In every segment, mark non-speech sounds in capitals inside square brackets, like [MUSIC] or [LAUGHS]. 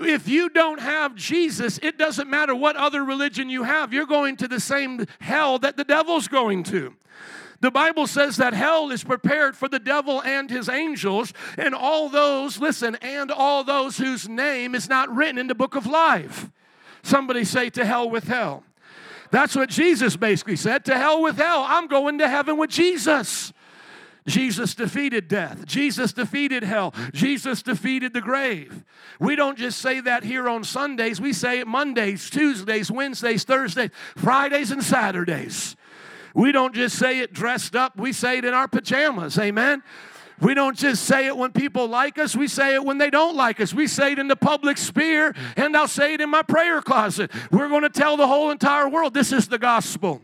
If you don't have Jesus, it doesn't matter what other religion you have, you're going to the same hell that the devil's going to. The Bible says that hell is prepared for the devil and his angels, and all those, listen, and all those whose name is not written in the book of life. Somebody say, To hell with hell. That's what Jesus basically said. To hell with hell. I'm going to heaven with Jesus. Jesus defeated death. Jesus defeated hell. Jesus defeated the grave. We don't just say that here on Sundays, we say it Mondays, Tuesdays, Wednesdays, Thursdays, Fridays, and Saturdays. We don't just say it dressed up, we say it in our pajamas. Amen. We don't just say it when people like us, we say it when they don't like us. We say it in the public sphere, and I'll say it in my prayer closet. We're going to tell the whole entire world this is the gospel.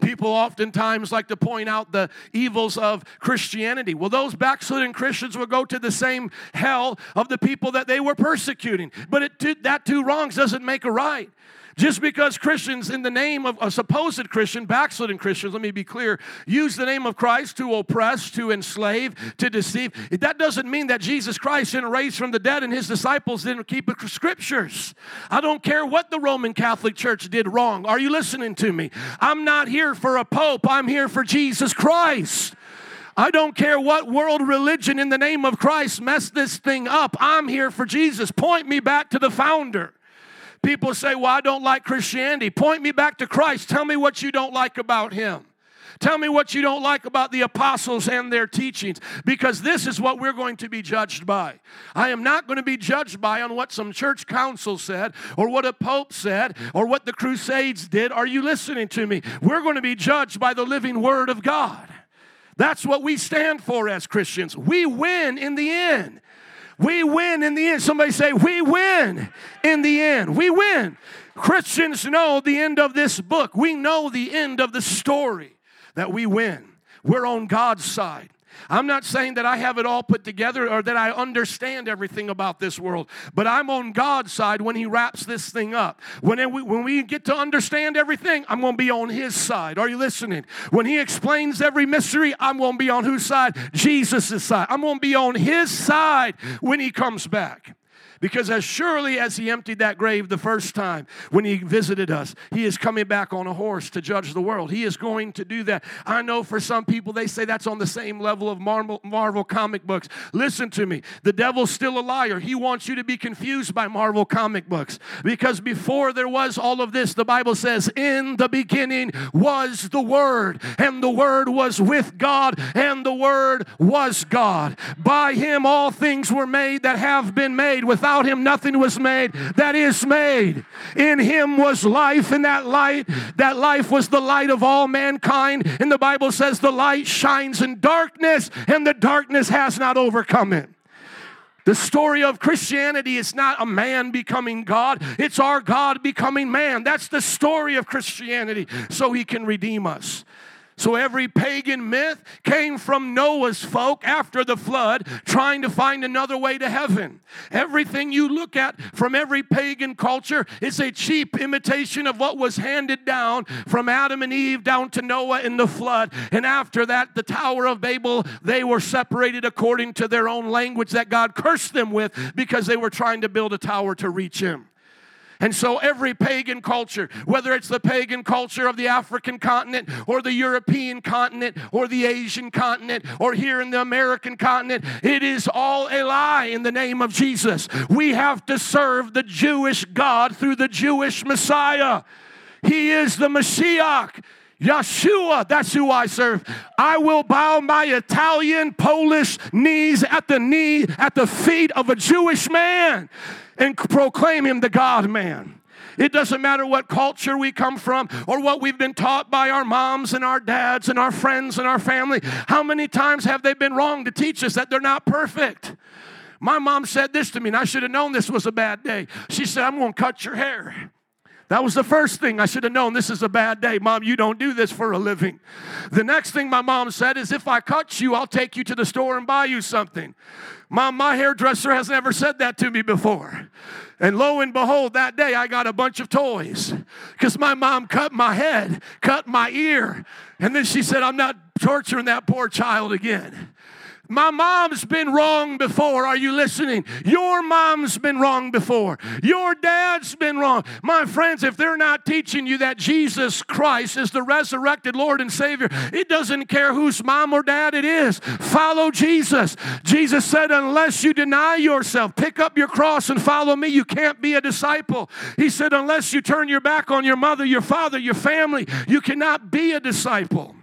People oftentimes like to point out the evils of Christianity. Well, those backslidden Christians will go to the same hell of the people that they were persecuting. But it, that two wrongs doesn't make a right. Just because Christians, in the name of a supposed Christian, backslidden Christians, let me be clear, use the name of Christ to oppress, to enslave, to deceive, that doesn't mean that Jesus Christ didn't raise from the dead and his disciples didn't keep the scriptures. I don't care what the Roman Catholic Church did wrong. Are you listening to me? I'm not here for a pope, I'm here for Jesus Christ. I don't care what world religion in the name of Christ messed this thing up. I'm here for Jesus. Point me back to the founder. People say, Well, I don't like Christianity. Point me back to Christ. Tell me what you don't like about him. Tell me what you don't like about the apostles and their teachings, because this is what we're going to be judged by. I am not going to be judged by on what some church council said, or what a pope said, or what the Crusades did. Are you listening to me? We're going to be judged by the living Word of God. That's what we stand for as Christians. We win in the end. We win in the end. Somebody say, We win in the end. We win. Christians know the end of this book. We know the end of the story that we win. We're on God's side. I'm not saying that I have it all put together or that I understand everything about this world, but I'm on God's side when He wraps this thing up. When we, when we get to understand everything, I'm going to be on His side. Are you listening? When He explains every mystery, I'm going to be on whose side? Jesus' side. I'm going to be on His side when He comes back. Because as surely as he emptied that grave the first time when he visited us, he is coming back on a horse to judge the world. He is going to do that. I know for some people, they say that's on the same level of Marvel, Marvel comic books. Listen to me. The devil's still a liar. He wants you to be confused by Marvel comic books. Because before there was all of this, the Bible says, In the beginning was the Word, and the Word was with God, and the Word was God. By him all things were made that have been made. Without Without him, nothing was made that is made. In him was life, and that light, that life was the light of all mankind. And the Bible says the light shines in darkness, and the darkness has not overcome it. The story of Christianity is not a man becoming God, it's our God becoming man. That's the story of Christianity, so he can redeem us. So every pagan myth came from Noah's folk after the flood, trying to find another way to heaven. Everything you look at from every pagan culture is a cheap imitation of what was handed down from Adam and Eve down to Noah in the flood. And after that, the Tower of Babel, they were separated according to their own language that God cursed them with because they were trying to build a tower to reach Him. And so, every pagan culture, whether it's the pagan culture of the African continent or the European continent or the Asian continent or here in the American continent, it is all a lie in the name of Jesus. We have to serve the Jewish God through the Jewish Messiah. He is the Messiah. Yeshua, that's who I serve. I will bow my Italian, Polish knees at the knee, at the feet of a Jewish man and proclaim him the God man. It doesn't matter what culture we come from or what we've been taught by our moms and our dads and our friends and our family. How many times have they been wrong to teach us that they're not perfect? My mom said this to me, and I should have known this was a bad day. She said, I'm going to cut your hair. That was the first thing I should have known. This is a bad day. Mom, you don't do this for a living. The next thing my mom said is, If I cut you, I'll take you to the store and buy you something. Mom, my hairdresser has never said that to me before. And lo and behold, that day I got a bunch of toys because my mom cut my head, cut my ear. And then she said, I'm not torturing that poor child again. My mom's been wrong before. Are you listening? Your mom's been wrong before. Your dad's been wrong. My friends, if they're not teaching you that Jesus Christ is the resurrected Lord and Savior, it doesn't care whose mom or dad it is. Follow Jesus. Jesus said, unless you deny yourself, pick up your cross and follow me, you can't be a disciple. He said, unless you turn your back on your mother, your father, your family, you cannot be a disciple.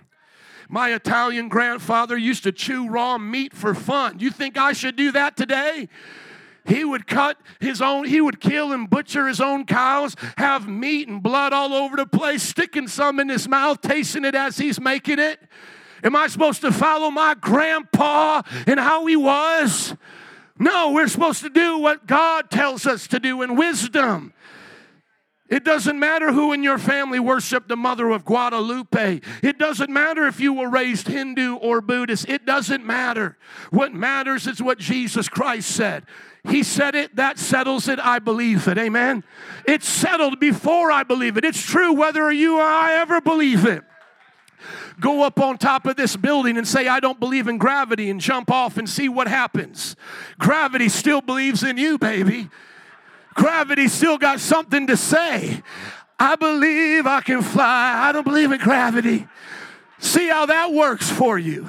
My Italian grandfather used to chew raw meat for fun. You think I should do that today? He would cut his own, he would kill and butcher his own cows, have meat and blood all over the place, sticking some in his mouth, tasting it as he's making it. Am I supposed to follow my grandpa and how he was? No, we're supposed to do what God tells us to do in wisdom. It doesn't matter who in your family worshiped the mother of Guadalupe. It doesn't matter if you were raised Hindu or Buddhist. It doesn't matter. What matters is what Jesus Christ said. He said it, that settles it, I believe it. Amen. It's settled before I believe it. It's true whether you or I ever believe it. Go up on top of this building and say, I don't believe in gravity, and jump off and see what happens. Gravity still believes in you, baby. Gravity still got something to say. I believe I can fly. I don't believe in gravity. See how that works for you.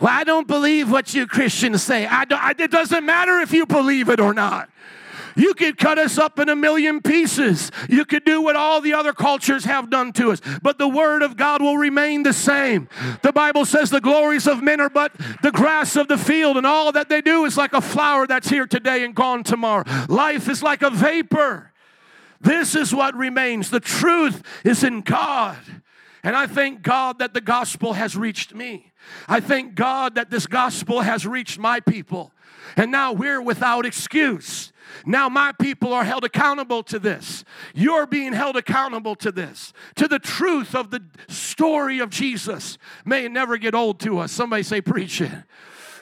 Well, I don't believe what you Christians say. I don't, I, it doesn't matter if you believe it or not. You could cut us up in a million pieces. You could do what all the other cultures have done to us, but the word of God will remain the same. The Bible says the glories of men are but the grass of the field, and all that they do is like a flower that's here today and gone tomorrow. Life is like a vapor. This is what remains. The truth is in God. And I thank God that the gospel has reached me. I thank God that this gospel has reached my people. And now we're without excuse. Now, my people are held accountable to this. You're being held accountable to this, to the truth of the story of Jesus. May it never get old to us. Somebody say, Preach it.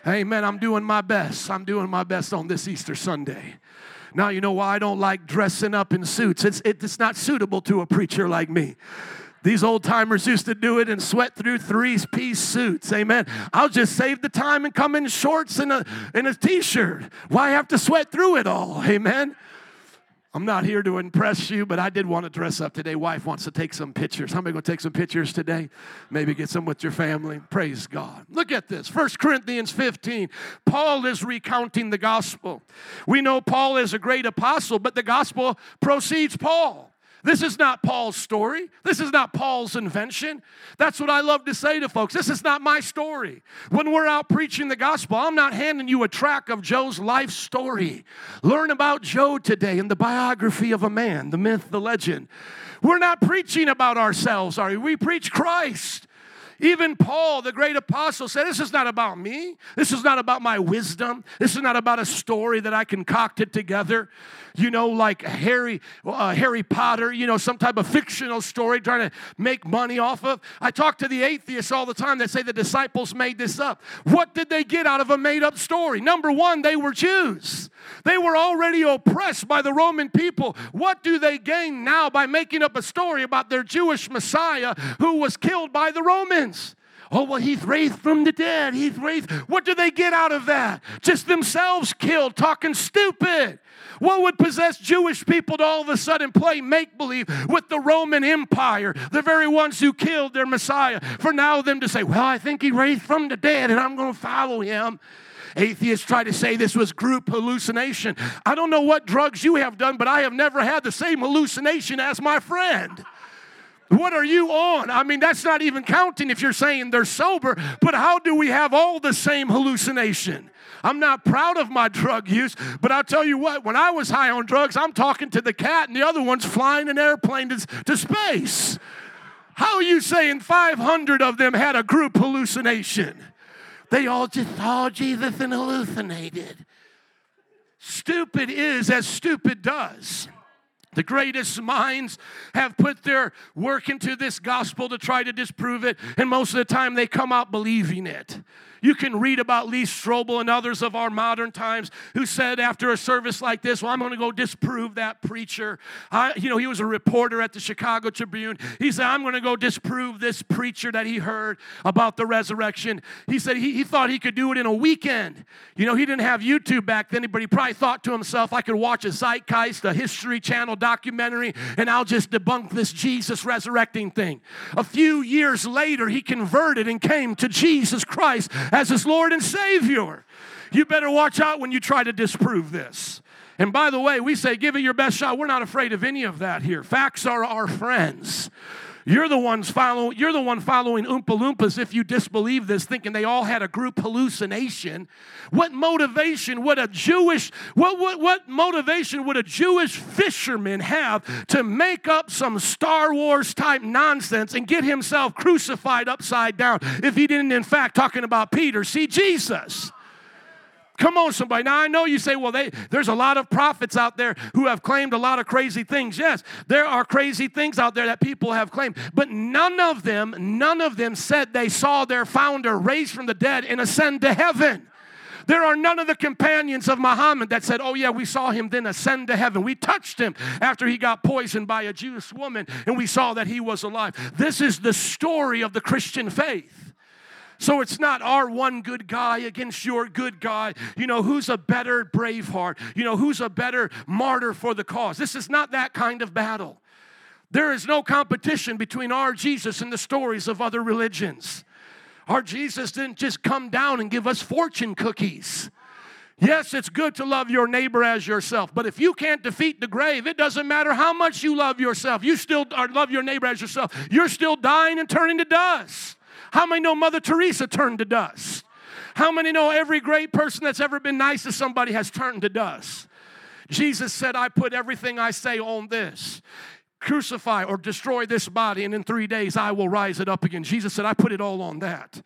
Amen. I'm doing my best. I'm doing my best on this Easter Sunday. Now, you know why I don't like dressing up in suits? It's, it's not suitable to a preacher like me. These old timers used to do it and sweat through three piece suits. Amen. I'll just save the time and come in shorts and a, and a t shirt. Why have to sweat through it all? Amen. I'm not here to impress you, but I did want to dress up today. Wife wants to take some pictures. How many going to take some pictures today? Maybe get some with your family. Praise God. Look at this. 1 Corinthians 15. Paul is recounting the gospel. We know Paul is a great apostle, but the gospel proceeds Paul. This is not Paul's story. This is not Paul's invention. That's what I love to say to folks. This is not my story. When we're out preaching the gospel, I'm not handing you a track of Joe's life story. Learn about Joe today in the biography of a man, the myth, the legend. We're not preaching about ourselves, are we? We preach Christ. Even Paul, the great apostle, said, This is not about me. This is not about my wisdom. This is not about a story that I concocted together you know, like Harry, uh, Harry Potter, you know, some type of fictional story trying to make money off of. I talk to the atheists all the time that say the disciples made this up. What did they get out of a made up story? Number one, they were Jews. They were already oppressed by the Roman people. What do they gain now by making up a story about their Jewish Messiah who was killed by the Romans? Oh, well, he's raised from the dead. He's raised. What do they get out of that? Just themselves killed, talking stupid. What would possess Jewish people to all of a sudden play make believe with the Roman Empire, the very ones who killed their Messiah, for now them to say, Well, I think he raised from the dead and I'm going to follow him? Atheists try to say this was group hallucination. I don't know what drugs you have done, but I have never had the same hallucination as my friend. What are you on? I mean, that's not even counting if you're saying they're sober, but how do we have all the same hallucination? I'm not proud of my drug use, but I'll tell you what, when I was high on drugs, I'm talking to the cat and the other one's flying an airplane to, to space. How are you saying 500 of them had a group hallucination? They all just saw Jesus and hallucinated. Stupid is as stupid does. The greatest minds have put their work into this gospel to try to disprove it, and most of the time they come out believing it. You can read about Lee Strobel and others of our modern times who said after a service like this, Well, I'm going to go disprove that preacher. I, you know, he was a reporter at the Chicago Tribune. He said, I'm going to go disprove this preacher that he heard about the resurrection. He said he, he thought he could do it in a weekend. You know, he didn't have YouTube back then, but he probably thought to himself, I could watch a Zeitgeist, a History Channel documentary, and I'll just debunk this Jesus resurrecting thing. A few years later, he converted and came to Jesus Christ as his Lord and Savior. You better watch out when you try to disprove this. And by the way, we say give it your best shot. We're not afraid of any of that here. Facts are our friends. You're the ones following, you're the one following Oompa Loompas if you disbelieve this, thinking they all had a group hallucination. What motivation would a Jewish, what, what, what motivation would a Jewish fisherman have to make up some Star Wars type nonsense and get himself crucified upside down if he didn't, in fact, talking about Peter, see Jesus? Come on, somebody. Now, I know you say, well, they, there's a lot of prophets out there who have claimed a lot of crazy things. Yes, there are crazy things out there that people have claimed, but none of them, none of them said they saw their founder raised from the dead and ascend to heaven. There are none of the companions of Muhammad that said, Oh, yeah, we saw him then ascend to heaven. We touched him after he got poisoned by a Jewish woman and we saw that he was alive. This is the story of the Christian faith. So it's not our one good guy against your good guy. You know, who's a better braveheart? You know, who's a better martyr for the cause? This is not that kind of battle. There is no competition between our Jesus and the stories of other religions. Our Jesus didn't just come down and give us fortune cookies. Yes, it's good to love your neighbor as yourself, but if you can't defeat the grave, it doesn't matter how much you love yourself. You still love your neighbor as yourself. You're still dying and turning to dust. How many know Mother Teresa turned to dust? How many know every great person that's ever been nice to somebody has turned to dust? Jesus said, I put everything I say on this. Crucify or destroy this body, and in three days I will rise it up again. Jesus said, I put it all on that.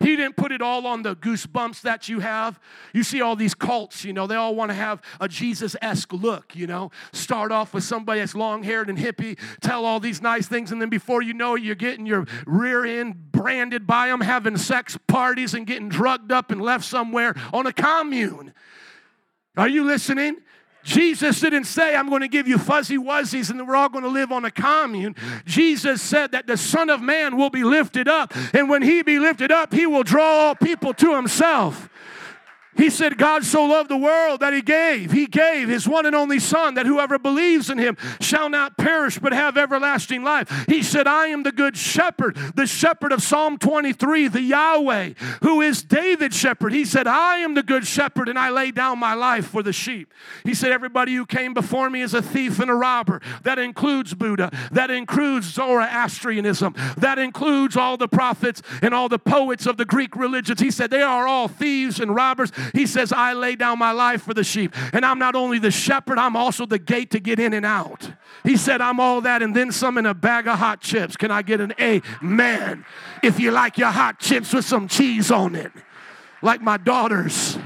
He didn't put it all on the goosebumps that you have. You see all these cults, you know, they all want to have a Jesus esque look, you know. Start off with somebody that's long haired and hippie, tell all these nice things, and then before you know it, you're getting your rear end branded by them, having sex parties and getting drugged up and left somewhere on a commune. Are you listening? Jesus didn't say, I'm going to give you fuzzy wuzzies and we're all going to live on a commune. Jesus said that the Son of Man will be lifted up, and when he be lifted up, he will draw all people to himself. He said, God so loved the world that he gave. He gave his one and only Son that whoever believes in him shall not perish but have everlasting life. He said, I am the good shepherd, the shepherd of Psalm 23, the Yahweh, who is David's shepherd. He said, I am the good shepherd and I lay down my life for the sheep. He said, Everybody who came before me is a thief and a robber. That includes Buddha, that includes Zoroastrianism, that includes all the prophets and all the poets of the Greek religions. He said, They are all thieves and robbers. He says, I lay down my life for the sheep. And I'm not only the shepherd, I'm also the gate to get in and out. He said, I'm all that and then some in a bag of hot chips. Can I get an amen? If you like your hot chips with some cheese on it, like my daughters.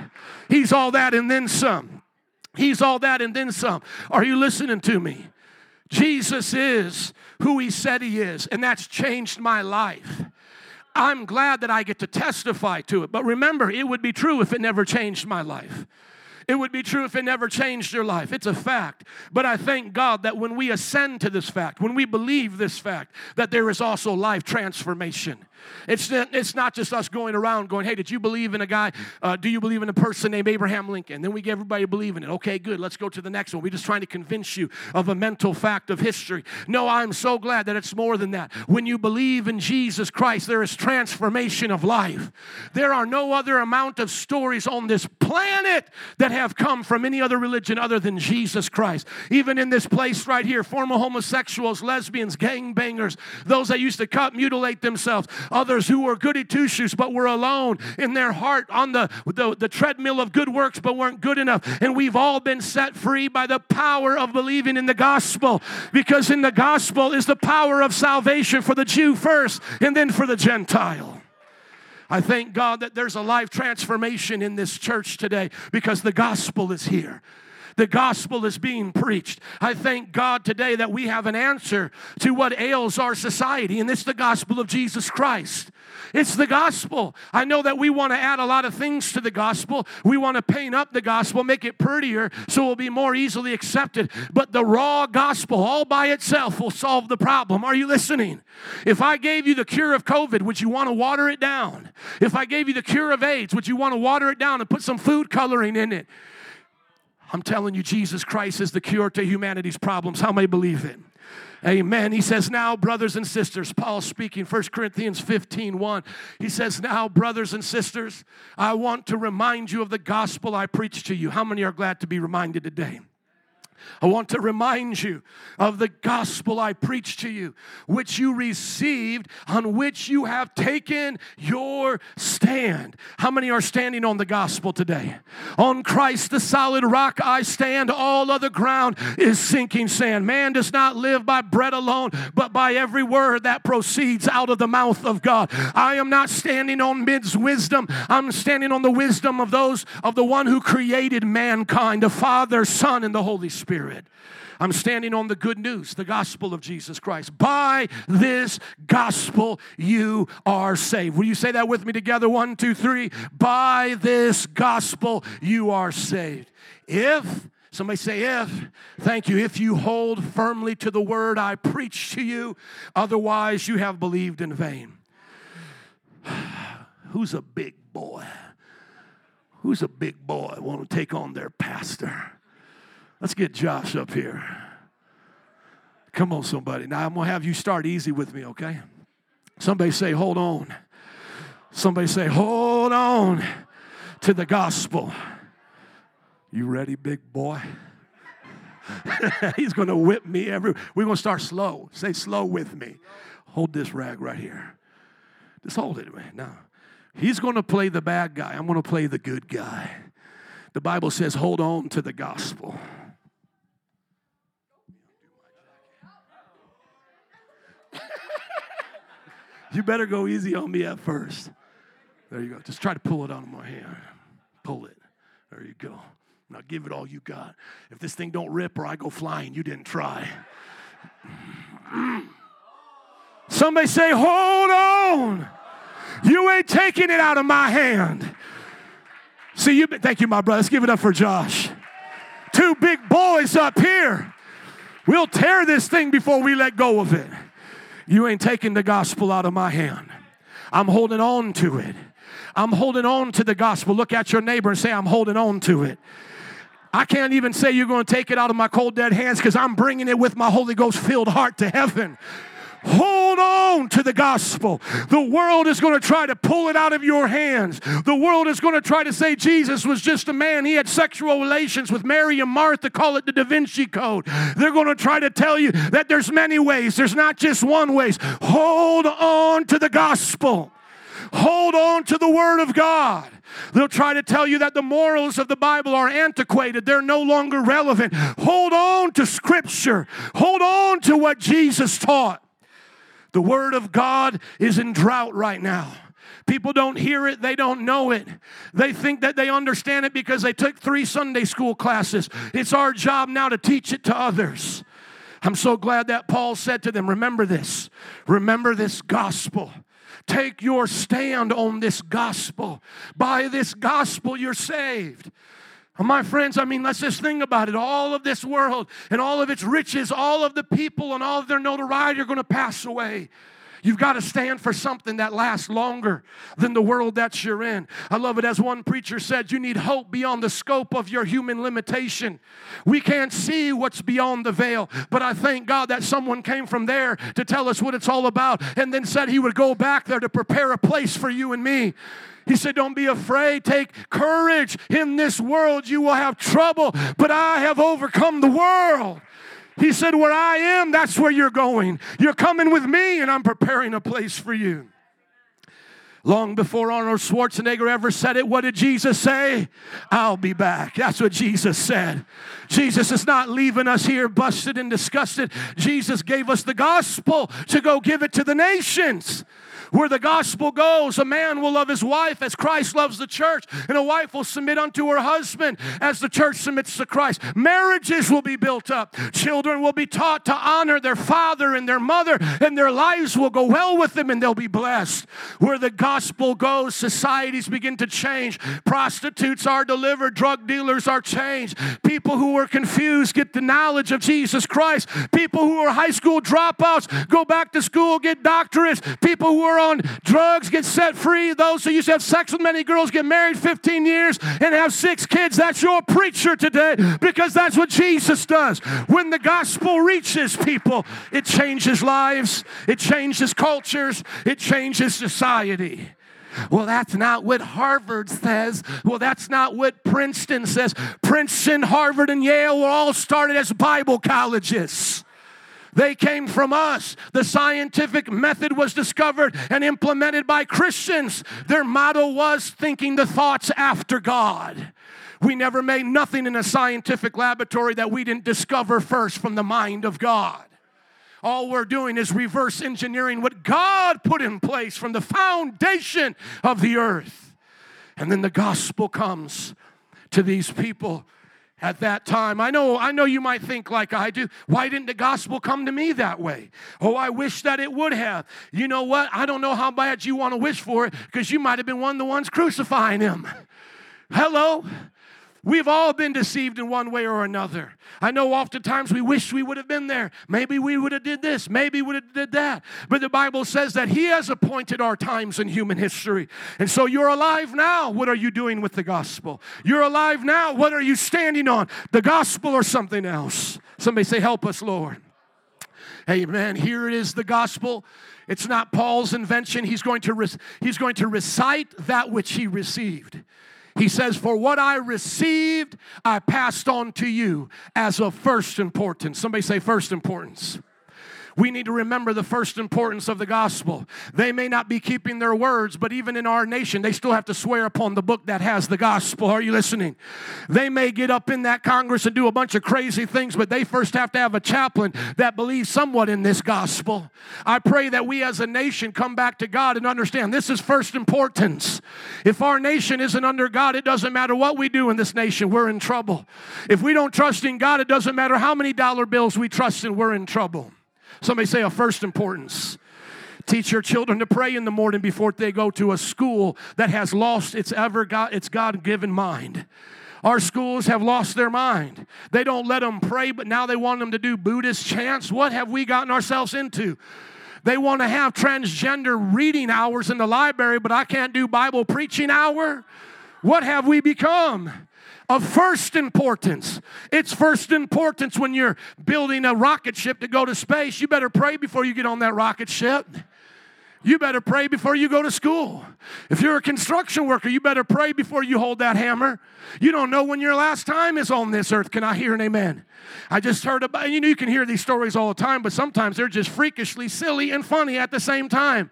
He's all that and then some. He's all that and then some. Are you listening to me? Jesus is who he said he is, and that's changed my life. I'm glad that I get to testify to it. But remember, it would be true if it never changed my life. It would be true if it never changed your life. It's a fact. But I thank God that when we ascend to this fact, when we believe this fact, that there is also life transformation. It's, it's not just us going around going, hey, did you believe in a guy? Uh, do you believe in a person named Abraham Lincoln? Then we get everybody believing it. Okay, good. Let's go to the next one. We're just trying to convince you of a mental fact of history. No, I'm so glad that it's more than that. When you believe in Jesus Christ, there is transformation of life. There are no other amount of stories on this planet that have come from any other religion other than Jesus Christ. Even in this place right here, former homosexuals, lesbians, gangbangers, those that used to cut, mutilate themselves, others who were goody two shoes but were alone in their heart on the, the, the treadmill of good works but weren't good enough. And we've all been set free by the power of believing in the gospel because in the gospel is the power of salvation for the Jew first and then for the Gentile. I thank God that there's a life transformation in this church today because the gospel is here. The gospel is being preached. I thank God today that we have an answer to what ails our society, and it's the gospel of Jesus Christ. It's the gospel. I know that we want to add a lot of things to the gospel. We want to paint up the gospel, make it prettier so it will be more easily accepted. But the raw gospel all by itself will solve the problem. Are you listening? If I gave you the cure of COVID, would you want to water it down? If I gave you the cure of AIDS, would you want to water it down and put some food coloring in it? I'm telling you, Jesus Christ is the cure to humanity's problems. How many believe it? Amen. He says, Now, brothers and sisters, Paul speaking, 1 Corinthians 15 1. He says, Now, brothers and sisters, I want to remind you of the gospel I preached to you. How many are glad to be reminded today? I want to remind you of the gospel I preached to you, which you received, on which you have taken your stand. How many are standing on the gospel today? On Christ, the solid rock, I stand. All other ground is sinking sand. Man does not live by bread alone, but by every word that proceeds out of the mouth of God. I am not standing on men's wisdom, I'm standing on the wisdom of those of the one who created mankind, the Father, Son, and the Holy Spirit. Spirit. I'm standing on the good news, the gospel of Jesus Christ. By this gospel, you are saved. Will you say that with me together? One, two, three. By this gospel, you are saved. If, somebody say, if, thank you, if you hold firmly to the word I preach to you, otherwise you have believed in vain. [SIGHS] Who's a big boy? Who's a big boy want to take on their pastor? Let's get Josh up here. Come on, somebody. Now, I'm going to have you start easy with me, okay? Somebody say, hold on. Somebody say, hold on to the gospel. You ready, big boy? [LAUGHS] He's going to whip me every. We're going to start slow. Say slow with me. Hold this rag right here. Just hold it. Now, he's going to play the bad guy. I'm going to play the good guy. The Bible says, hold on to the gospel. You better go easy on me at first. There you go. Just try to pull it out of my hand. Pull it. There you go. Now give it all you got. If this thing don't rip or I go flying, you didn't try. Somebody say, hold on. You ain't taking it out of my hand. See, you thank you, my brother. Let's give it up for Josh. Two big boys up here. We'll tear this thing before we let go of it. You ain't taking the gospel out of my hand. I'm holding on to it. I'm holding on to the gospel. Look at your neighbor and say, I'm holding on to it. I can't even say you're going to take it out of my cold, dead hands because I'm bringing it with my Holy Ghost filled heart to heaven. Hold on to the gospel. The world is going to try to pull it out of your hands. The world is going to try to say Jesus was just a man. He had sexual relations with Mary and Martha, call it the Da Vinci Code. They're going to try to tell you that there's many ways, there's not just one way. Hold on to the gospel. Hold on to the word of God. They'll try to tell you that the morals of the Bible are antiquated, they're no longer relevant. Hold on to Scripture, hold on to what Jesus taught. The Word of God is in drought right now. People don't hear it, they don't know it. They think that they understand it because they took three Sunday school classes. It's our job now to teach it to others. I'm so glad that Paul said to them, Remember this, remember this gospel. Take your stand on this gospel. By this gospel, you're saved. My friends, I mean, let's just think about it. All of this world and all of its riches, all of the people and all of their notoriety are going to pass away. You've got to stand for something that lasts longer than the world that you're in. I love it as one preacher said, you need hope beyond the scope of your human limitation. We can't see what's beyond the veil, but I thank God that someone came from there to tell us what it's all about and then said he would go back there to prepare a place for you and me. He said, Don't be afraid. Take courage. In this world, you will have trouble, but I have overcome the world. He said, Where I am, that's where you're going. You're coming with me, and I'm preparing a place for you. Long before Arnold Schwarzenegger ever said it, what did Jesus say? I'll be back. That's what Jesus said. Jesus is not leaving us here busted and disgusted. Jesus gave us the gospel to go give it to the nations. Where the gospel goes, a man will love his wife as Christ loves the church, and a wife will submit unto her husband as the church submits to Christ. Marriages will be built up. Children will be taught to honor their father and their mother, and their lives will go well with them and they'll be blessed. Where the gospel goes, societies begin to change. Prostitutes are delivered, drug dealers are changed. People who are confused get the knowledge of Jesus Christ. People who are high school dropouts go back to school, get doctorates. People who are on drugs get set free. Those who used to have sex with many girls get married 15 years and have six kids. That's your preacher today because that's what Jesus does. When the gospel reaches people, it changes lives, it changes cultures, it changes society. Well, that's not what Harvard says. Well, that's not what Princeton says. Princeton, Harvard, and Yale were all started as Bible colleges. They came from us. The scientific method was discovered and implemented by Christians. Their motto was thinking the thoughts after God. We never made nothing in a scientific laboratory that we didn't discover first from the mind of God. All we're doing is reverse engineering what God put in place from the foundation of the earth. And then the gospel comes to these people at that time. I know, I know you might think like I do. Why didn't the gospel come to me that way? Oh, I wish that it would have. You know what? I don't know how bad you want to wish for it because you might have been one of the ones crucifying him. [LAUGHS] Hello? We've all been deceived in one way or another. I know oftentimes we wish we would have been there. Maybe we would have did this. Maybe we would have did that. But the Bible says that He has appointed our times in human history. And so you're alive now. What are you doing with the gospel? You're alive now. What are you standing on? The gospel or something else? Somebody say, Help us, Lord. Amen. Here it is, the gospel. It's not Paul's invention. He's going to, re- he's going to recite that which he received. He says, For what I received, I passed on to you as of first importance. Somebody say, first importance. We need to remember the first importance of the gospel. They may not be keeping their words, but even in our nation, they still have to swear upon the book that has the gospel. Are you listening? They may get up in that Congress and do a bunch of crazy things, but they first have to have a chaplain that believes somewhat in this gospel. I pray that we as a nation come back to God and understand this is first importance. If our nation isn't under God, it doesn't matter what we do in this nation, we're in trouble. If we don't trust in God, it doesn't matter how many dollar bills we trust in, we're in trouble. Somebody say a first importance. Teach your children to pray in the morning before they go to a school that has lost its ever got its God-given mind. Our schools have lost their mind. They don't let them pray, but now they want them to do Buddhist chants. What have we gotten ourselves into? They want to have transgender reading hours in the library, but I can't do Bible preaching hour. What have we become? Of first importance. It's first importance when you're building a rocket ship to go to space. You better pray before you get on that rocket ship. You better pray before you go to school. If you're a construction worker, you better pray before you hold that hammer. You don't know when your last time is on this earth. Can I hear an amen? I just heard about, you know, you can hear these stories all the time, but sometimes they're just freakishly silly and funny at the same time.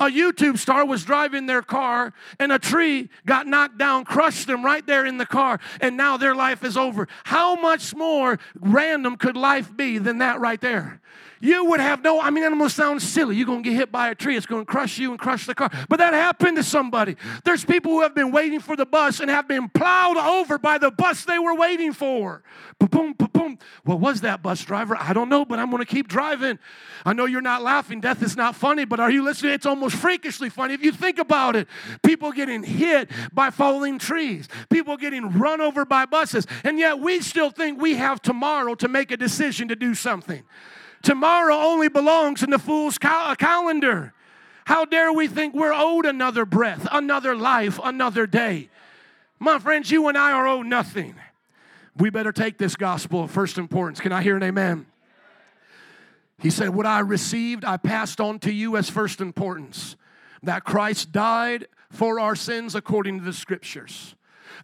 A YouTube star was driving their car and a tree got knocked down, crushed them right there in the car, and now their life is over. How much more random could life be than that right there? You would have no, I mean, that almost sounds silly. You're going to get hit by a tree, it's going to crush you and crush the car. But that happened to somebody. There's people who have been waiting for the bus and have been plowed over by the bus they were waiting for. Boom, boom, boom. What was that bus driver? I don't know, but I'm going to keep driving. I know you're not laughing. Death is not funny, but are you listening? It's almost freakishly funny if you think about it. People getting hit by falling trees, people getting run over by buses, and yet we still think we have tomorrow to make a decision to do something. Tomorrow only belongs in the fool's cal- uh, calendar. How dare we think we're owed another breath, another life, another day? My friends, you and I are owed nothing. We better take this gospel of first importance. Can I hear an amen? He said, What I received, I passed on to you as first importance that Christ died for our sins according to the scriptures,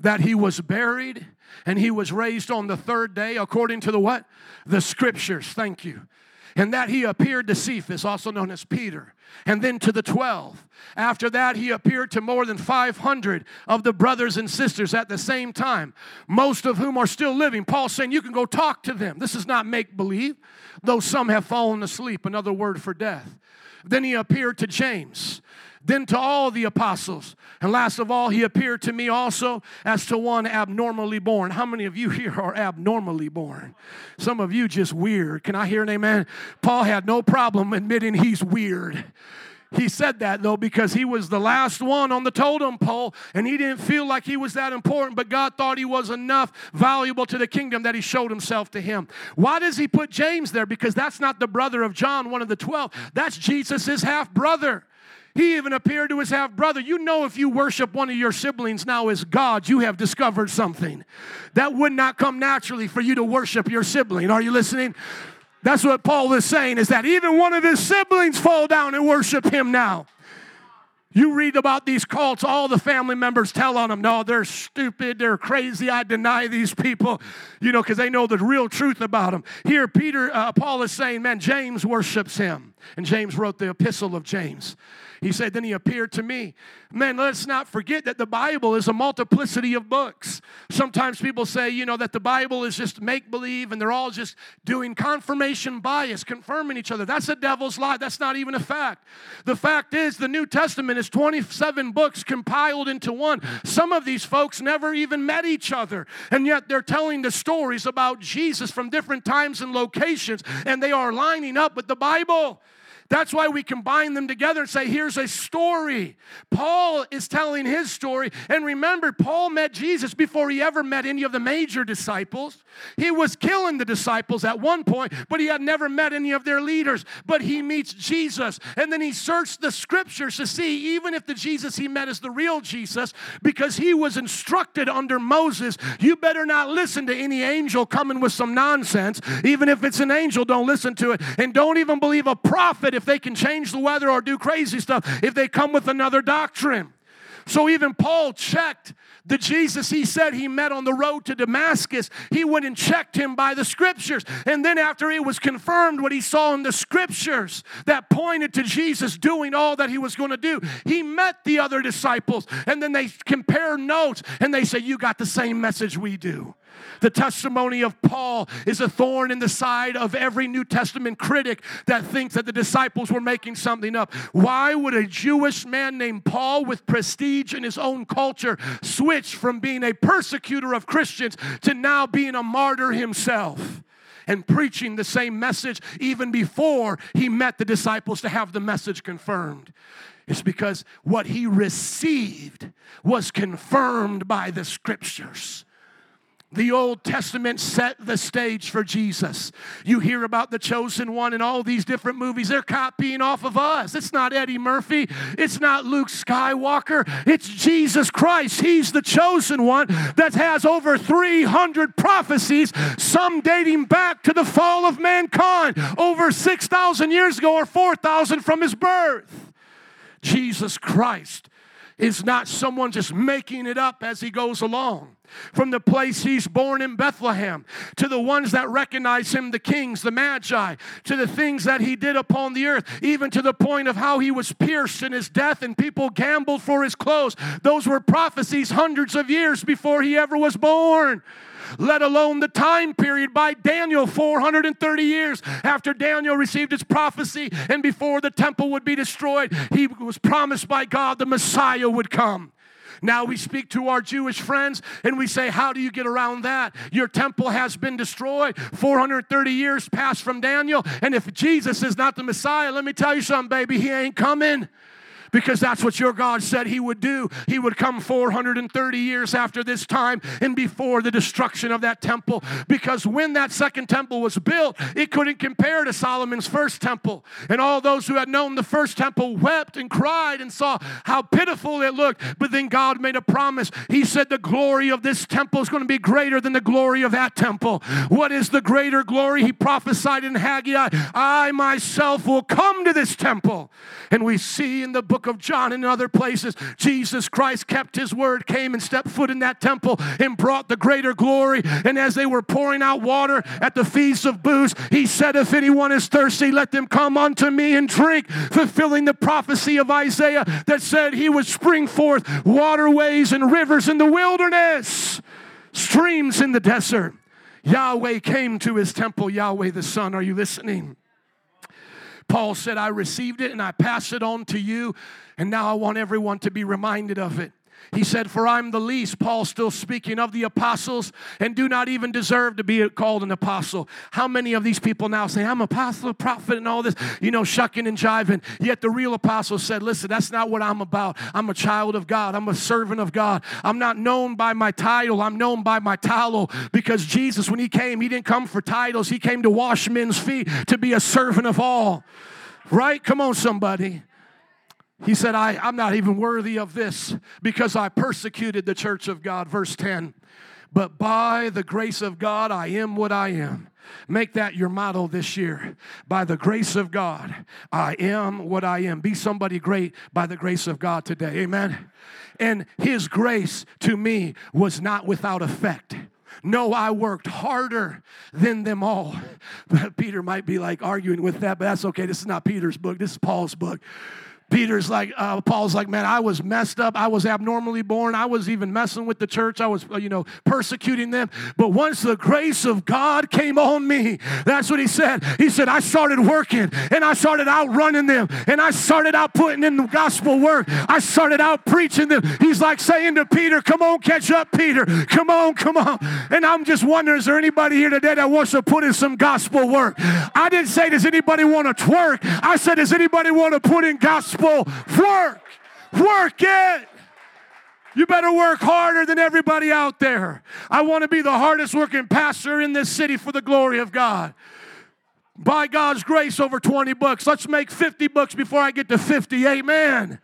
that he was buried and he was raised on the third day according to the what? The scriptures. Thank you. And that he appeared to Cephas, also known as Peter, and then to the 12. After that, he appeared to more than 500 of the brothers and sisters at the same time, most of whom are still living. Paul saying, You can go talk to them. This is not make believe, though some have fallen asleep, another word for death. Then he appeared to James then to all the apostles. And last of all, he appeared to me also as to one abnormally born. How many of you here are abnormally born? Some of you just weird. Can I hear an amen? Paul had no problem admitting he's weird. He said that though because he was the last one on the totem pole and he didn't feel like he was that important, but God thought he was enough valuable to the kingdom that he showed himself to him. Why does he put James there? Because that's not the brother of John, one of the 12. That's Jesus' half brother. He even appeared to his half brother. You know, if you worship one of your siblings now as God, you have discovered something. That would not come naturally for you to worship your sibling. Are you listening? That's what Paul is saying is that even one of his siblings fall down and worship him now. You read about these cults, all the family members tell on them, no, they're stupid, they're crazy, I deny these people, you know, because they know the real truth about them. Here, Peter, uh, Paul is saying, man, James worships him. And James wrote the epistle of James. He said, Then he appeared to me. Man, let's not forget that the Bible is a multiplicity of books. Sometimes people say, you know, that the Bible is just make believe and they're all just doing confirmation bias, confirming each other. That's a devil's lie. That's not even a fact. The fact is, the New Testament is 27 books compiled into one. Some of these folks never even met each other, and yet they're telling the stories about Jesus from different times and locations, and they are lining up with the Bible. That's why we combine them together and say, here's a story. Paul is telling his story. And remember, Paul met Jesus before he ever met any of the major disciples. He was killing the disciples at one point, but he had never met any of their leaders. But he meets Jesus. And then he searched the scriptures to see, even if the Jesus he met is the real Jesus, because he was instructed under Moses, you better not listen to any angel coming with some nonsense. Even if it's an angel, don't listen to it. And don't even believe a prophet if they can change the weather or do crazy stuff, if they come with another doctrine. So even Paul checked the Jesus he said he met on the road to Damascus. He went and checked him by the scriptures. And then after it was confirmed what he saw in the scriptures that pointed to Jesus doing all that he was going to do, he met the other disciples. And then they compare notes and they say, You got the same message we do. The testimony of Paul is a thorn in the side of every New Testament critic that thinks that the disciples were making something up. Why would a Jewish man named Paul, with prestige in his own culture, switch from being a persecutor of Christians to now being a martyr himself? and preaching the same message even before he met the disciples to have the message confirmed. It's because what he received was confirmed by the scriptures. The Old Testament set the stage for Jesus. You hear about the chosen one in all these different movies. They're copying off of us. It's not Eddie Murphy. It's not Luke Skywalker. It's Jesus Christ. He's the chosen one that has over 300 prophecies, some dating back to the fall of mankind, over 6,000 years ago or 4,000 from his birth. Jesus Christ is not someone just making it up as he goes along. From the place he's born in Bethlehem, to the ones that recognize him, the kings, the magi, to the things that he did upon the earth, even to the point of how he was pierced in his death and people gambled for his clothes. Those were prophecies hundreds of years before he ever was born let alone the time period by Daniel 430 years after Daniel received his prophecy and before the temple would be destroyed. He was promised by God the Messiah would come. Now we speak to our Jewish friends and we say, How do you get around that? Your temple has been destroyed. 430 years passed from Daniel. And if Jesus is not the Messiah, let me tell you something, baby, he ain't coming because that's what your God said He would do. He would come 430 years after this time and before the destruction of that temple. Because when that second temple was built, it couldn't compare to Solomon's first temple. And all those who had known the first temple wept and cried and saw how pitiful it looked. But then God made a promise. He said, The glory of this temple is going to be greater than the glory of that temple. What is the greater glory? He prophesied in Haggai, I myself will come to this temple. And we see in the book book of John and other places, Jesus Christ kept his word, came and stepped foot in that temple and brought the greater glory. And as they were pouring out water at the feast of booths, he said, If anyone is thirsty, let them come unto me and drink, fulfilling the prophecy of Isaiah that said he would spring forth waterways and rivers in the wilderness, streams in the desert. Yahweh came to his temple, Yahweh the Son. Are you listening? Paul said, I received it and I pass it on to you, and now I want everyone to be reminded of it. He said, For I'm the least, Paul still speaking of the apostles, and do not even deserve to be called an apostle. How many of these people now say, I'm apostle, prophet, and all this, you know, shucking and jiving? Yet the real apostle said, Listen, that's not what I'm about. I'm a child of God, I'm a servant of God. I'm not known by my title, I'm known by my tallow because Jesus, when he came, he didn't come for titles, he came to wash men's feet, to be a servant of all. Right? Come on, somebody. He said, I, I'm not even worthy of this because I persecuted the church of God. Verse 10. But by the grace of God, I am what I am. Make that your motto this year. By the grace of God, I am what I am. Be somebody great by the grace of God today. Amen. And His grace to me was not without effect. No, I worked harder than them all. [LAUGHS] Peter might be like arguing with that, but that's okay. This is not Peter's book, this is Paul's book. Peter's like, uh, Paul's like, man, I was messed up. I was abnormally born. I was even messing with the church. I was, uh, you know, persecuting them. But once the grace of God came on me, that's what he said. He said, I started working and I started out running them and I started out putting in the gospel work. I started out preaching them. He's like saying to Peter, come on, catch up, Peter. Come on, come on. And I'm just wondering, is there anybody here today that wants to put in some gospel work? I didn't say, does anybody want to twerk? I said, does anybody want to put in gospel gospel. Work, work it. You better work harder than everybody out there. I want to be the hardest working pastor in this city for the glory of God. By God's grace, over 20 bucks. Let's make 50 bucks before I get to 50. Amen.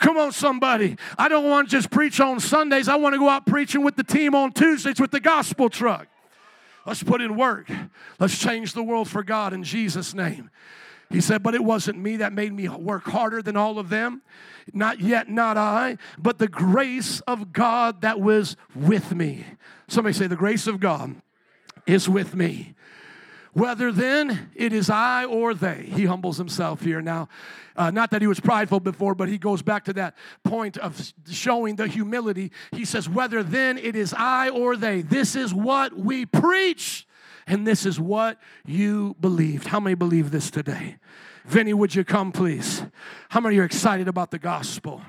Come on, somebody. I don't want to just preach on Sundays. I want to go out preaching with the team on Tuesdays with the gospel truck. Let's put in work. Let's change the world for God in Jesus' name. He said, But it wasn't me that made me work harder than all of them. Not yet, not I, but the grace of God that was with me. Somebody say, The grace of God is with me. Whether then it is I or they. He humbles himself here now. Uh, not that he was prideful before, but he goes back to that point of showing the humility. He says, Whether then it is I or they, this is what we preach and this is what you believed. How many believe this today? Vinny, would you come, please? How many are excited about the gospel?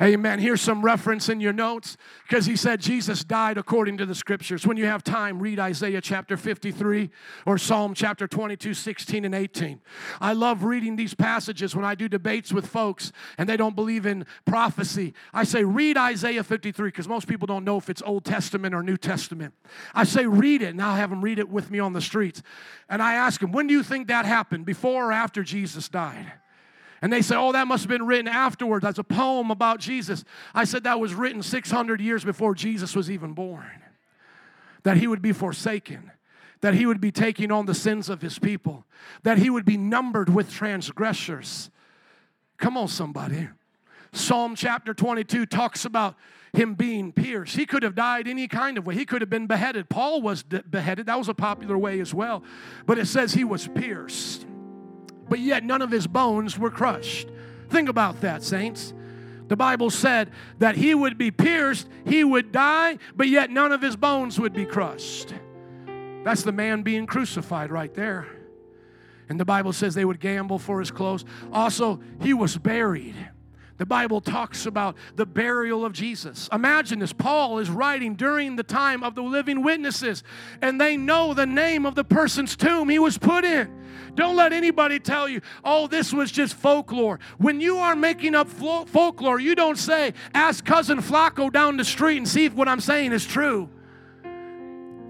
Amen. Here's some reference in your notes because he said Jesus died according to the scriptures. When you have time, read Isaiah chapter 53 or Psalm chapter 22, 16, and 18. I love reading these passages when I do debates with folks and they don't believe in prophecy. I say, read Isaiah 53 because most people don't know if it's Old Testament or New Testament. I say, read it, and I'll have them read it with me on the streets. And I ask them, when do you think that happened? Before or after Jesus died? And they say, oh, that must have been written afterwards. That's a poem about Jesus. I said that was written 600 years before Jesus was even born. That he would be forsaken, that he would be taking on the sins of his people, that he would be numbered with transgressors. Come on, somebody. Psalm chapter 22 talks about him being pierced. He could have died any kind of way. He could have been beheaded. Paul was beheaded. That was a popular way as well. But it says he was pierced but yet none of his bones were crushed. Think about that, saints. The Bible said that he would be pierced, he would die, but yet none of his bones would be crushed. That's the man being crucified right there. And the Bible says they would gamble for his clothes. Also, he was buried. The Bible talks about the burial of Jesus. Imagine this Paul is writing during the time of the living witnesses, and they know the name of the person's tomb he was put in. Don't let anybody tell you, oh, this was just folklore. When you are making up folklore, you don't say, ask cousin Flacco down the street and see if what I'm saying is true.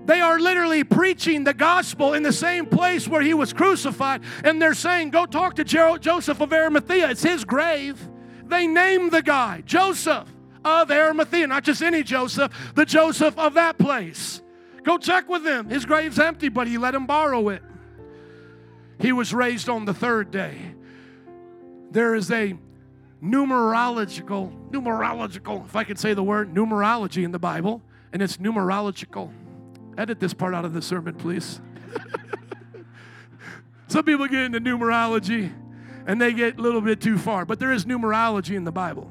They are literally preaching the gospel in the same place where he was crucified, and they're saying, Go talk to Joseph of Arimathea. It's his grave. They named the guy Joseph of Arimathea, not just any Joseph, the Joseph of that place. Go check with him. His grave's empty, but he let him borrow it. He was raised on the third day. There is a numerological, numerological, if I could say the word, numerology in the Bible, and it's numerological. Edit this part out of the sermon, please. [LAUGHS] Some people get into numerology and they get a little bit too far, but there is numerology in the Bible.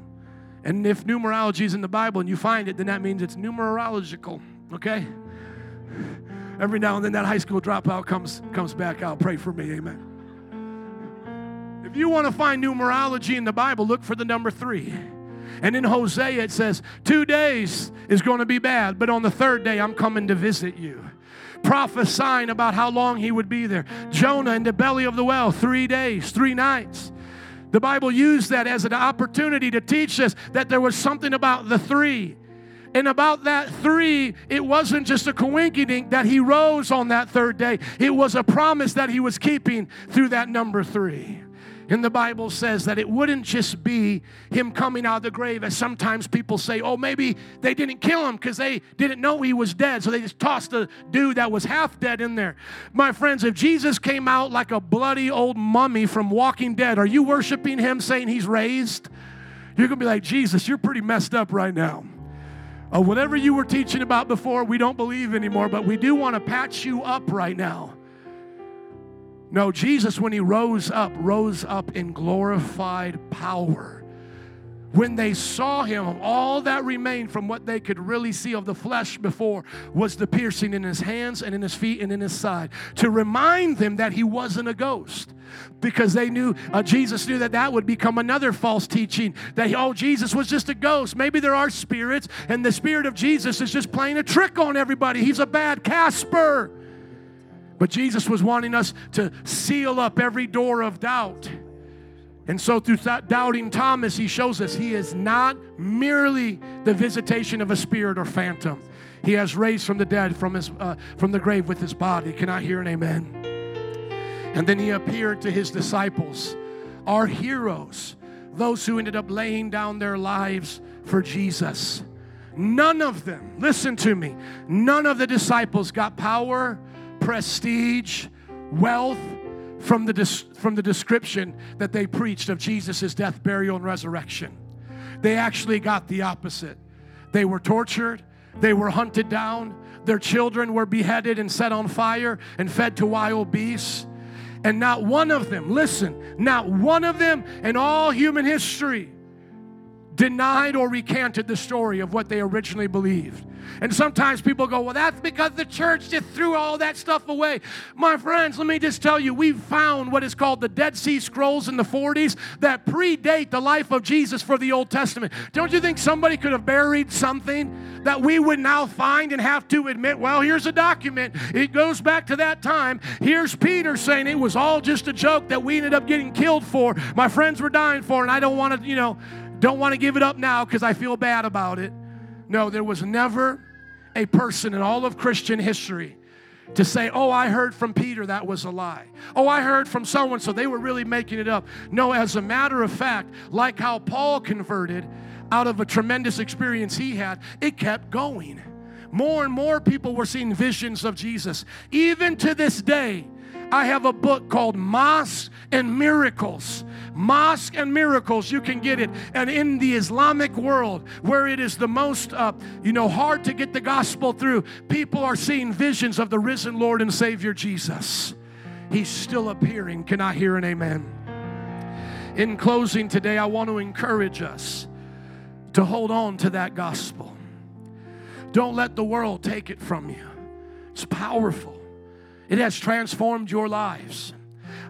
And if numerology is in the Bible and you find it, then that means it's numerological, okay? Every now and then that high school dropout comes, comes back out. Pray for me, amen. If you want to find numerology in the Bible, look for the number three. And in Hosea, it says, Two days is going to be bad, but on the third day, I'm coming to visit you. Prophesying about how long he would be there. Jonah in the belly of the well, three days, three nights. The Bible used that as an opportunity to teach us that there was something about the three. And about that three, it wasn't just a coincidence that he rose on that third day, it was a promise that he was keeping through that number three. And the Bible says that it wouldn't just be him coming out of the grave, as sometimes people say, oh, maybe they didn't kill him because they didn't know he was dead. So they just tossed a dude that was half dead in there. My friends, if Jesus came out like a bloody old mummy from Walking Dead, are you worshiping him saying he's raised? You're going to be like, Jesus, you're pretty messed up right now. Uh, whatever you were teaching about before, we don't believe anymore, but we do want to patch you up right now. No, Jesus, when he rose up, rose up in glorified power. When they saw him, all that remained from what they could really see of the flesh before was the piercing in his hands and in his feet and in his side to remind them that he wasn't a ghost. Because they knew uh, Jesus knew that that would become another false teaching that oh Jesus was just a ghost. Maybe there are spirits and the spirit of Jesus is just playing a trick on everybody. He's a bad Casper. But Jesus was wanting us to seal up every door of doubt. And so, through doubting Thomas, he shows us he is not merely the visitation of a spirit or phantom. He has raised from the dead, from, his, uh, from the grave with his body. Can I hear an amen? And then he appeared to his disciples, our heroes, those who ended up laying down their lives for Jesus. None of them, listen to me, none of the disciples got power prestige, wealth from the, from the description that they preached of Jesus' death, burial, and resurrection. They actually got the opposite. They were tortured, they were hunted down, their children were beheaded and set on fire and fed to wild beasts. And not one of them, listen, not one of them in all human history denied or recanted the story of what they originally believed. And sometimes people go, well, that's because the church just threw all that stuff away. My friends, let me just tell you, we found what is called the Dead Sea Scrolls in the 40s that predate the life of Jesus for the Old Testament. Don't you think somebody could have buried something that we would now find and have to admit, well, here's a document. It goes back to that time. Here's Peter saying it was all just a joke that we ended up getting killed for. My friends were dying for, and I don't want to, you know, don't want to give it up now because I feel bad about it. No, there was never a person in all of Christian history to say, Oh, I heard from Peter that was a lie. Oh, I heard from someone, so they were really making it up. No, as a matter of fact, like how Paul converted out of a tremendous experience he had, it kept going. More and more people were seeing visions of Jesus. Even to this day, I have a book called Mosque and Miracles Mosque and miracles, you can get it. And in the Islamic world, where it is the most, uh, you know, hard to get the gospel through, people are seeing visions of the risen Lord and Savior Jesus. He's still appearing. Can I hear an amen? In closing today, I want to encourage us to hold on to that gospel. Don't let the world take it from you. It's powerful, it has transformed your lives.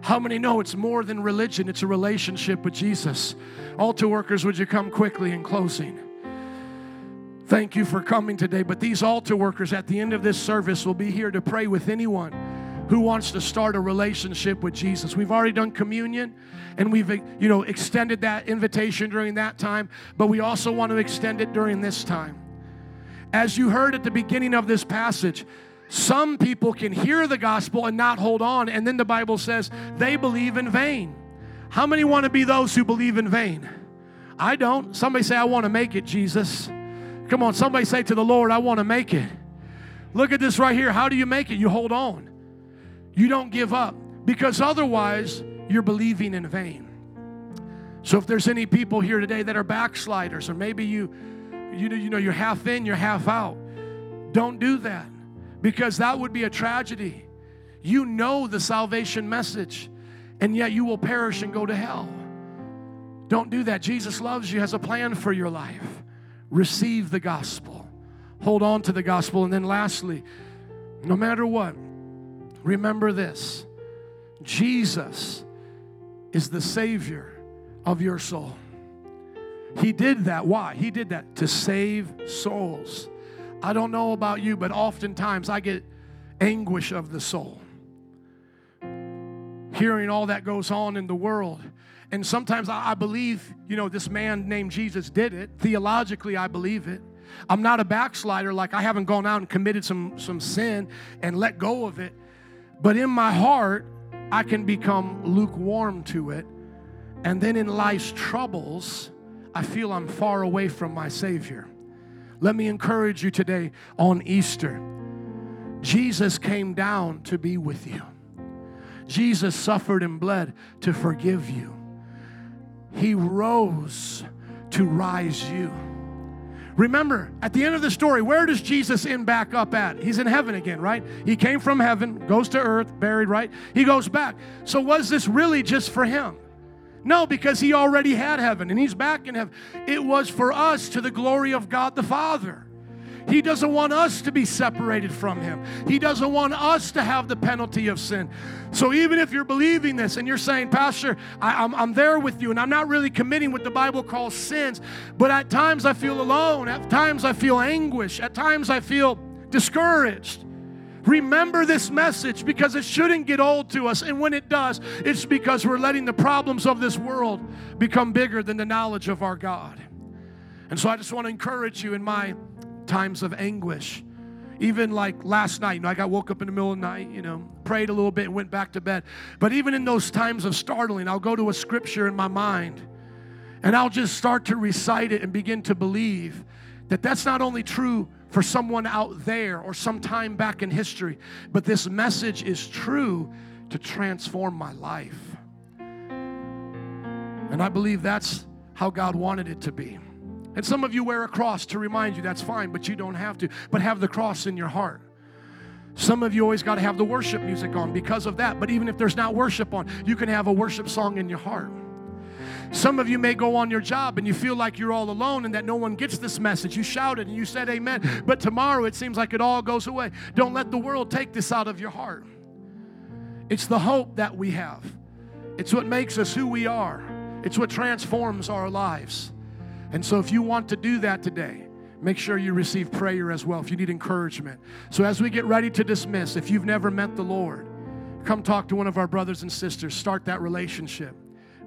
How many know it's more than religion? It's a relationship with Jesus. Altar workers, would you come quickly in closing? Thank you for coming today. But these altar workers at the end of this service will be here to pray with anyone who wants to start a relationship with Jesus. We've already done communion and we've you know extended that invitation during that time, but we also want to extend it during this time. As you heard at the beginning of this passage, some people can hear the gospel and not hold on, and then the Bible says they believe in vain. How many want to be those who believe in vain? I don't. Somebody say, I want to make it, Jesus. Come on, somebody say to the Lord, I want to make it. Look at this right here. How do you make it? You hold on. You don't give up because otherwise you're believing in vain. So if there's any people here today that are backsliders, or maybe you, you know, you know, you're half in, you're half out, don't do that because that would be a tragedy. You know the salvation message, and yet you will perish and go to hell. Don't do that. Jesus loves you, has a plan for your life. Receive the gospel, hold on to the gospel. And then, lastly, no matter what, remember this Jesus is the Savior of your soul. He did that. Why? He did that to save souls. I don't know about you, but oftentimes I get anguish of the soul. Hearing all that goes on in the world. And sometimes I, believe, you know, this man named Jesus did it. Theologically, I believe it. I'm not a backslider, like I haven't gone out and committed some, some sin and let go of it. But in my heart, I can become lukewarm to it. And then in life's troubles, I feel I'm far away from my Savior. Let me encourage you today on Easter. Jesus came down to be with you. Jesus suffered and bled to forgive you. He rose to rise you. Remember, at the end of the story, where does Jesus end back up at? He's in heaven again, right? He came from heaven, goes to earth, buried, right? He goes back. So, was this really just for him? No, because he already had heaven and he's back in heaven. It was for us to the glory of God the Father. He doesn't want us to be separated from Him. He doesn't want us to have the penalty of sin. So, even if you're believing this and you're saying, Pastor, I, am I'm, I'm there with you and I'm not really committing what the Bible calls sins, but at times I feel alone, at times I feel anguish, at times I feel discouraged. Remember this message because it shouldn't get old to us. And when it does, it's because we're letting the problems of this world become bigger than the knowledge of our God. And so I just want to encourage you in my times of anguish. Even like last night, you know, I got woke up in the middle of the night, you know, prayed a little bit and went back to bed. But even in those times of startling, I'll go to a scripture in my mind and I'll just start to recite it and begin to believe that that's not only true for someone out there or some time back in history, but this message is true to transform my life. And I believe that's how God wanted it to be. And some of you wear a cross to remind you that's fine, but you don't have to. But have the cross in your heart. Some of you always got to have the worship music on because of that. But even if there's not worship on, you can have a worship song in your heart. Some of you may go on your job and you feel like you're all alone and that no one gets this message. You shouted and you said amen, but tomorrow it seems like it all goes away. Don't let the world take this out of your heart. It's the hope that we have, it's what makes us who we are, it's what transforms our lives. And so, if you want to do that today, make sure you receive prayer as well if you need encouragement. So, as we get ready to dismiss, if you've never met the Lord, come talk to one of our brothers and sisters. Start that relationship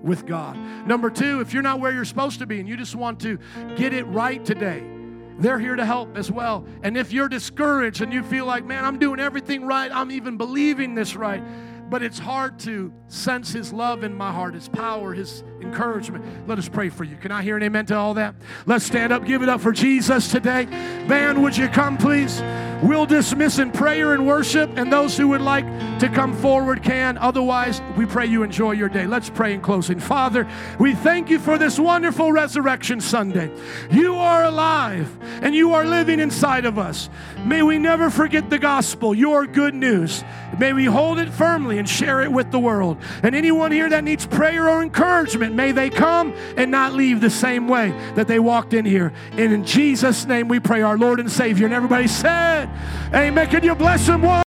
with God. Number two, if you're not where you're supposed to be and you just want to get it right today, they're here to help as well. And if you're discouraged and you feel like, man, I'm doing everything right, I'm even believing this right, but it's hard to sense His love in my heart, His power, His encouragement. Let us pray for you. Can I hear an amen to all that? Let's stand up, give it up for Jesus today. Band, would you come, please? We'll dismiss in prayer and worship, and those who would like to come forward can. Otherwise, we pray you enjoy your day. Let's pray in closing. Father, we thank you for this wonderful Resurrection Sunday. You are alive, and you are living inside of us. May we never forget the gospel, your good news. May we hold it firmly and share it with the world. And anyone here that needs prayer or encouragement, may they come and not leave the same way that they walked in here. And in Jesus' name we pray, our Lord and Savior. And everybody said, Amen. Can you bless him?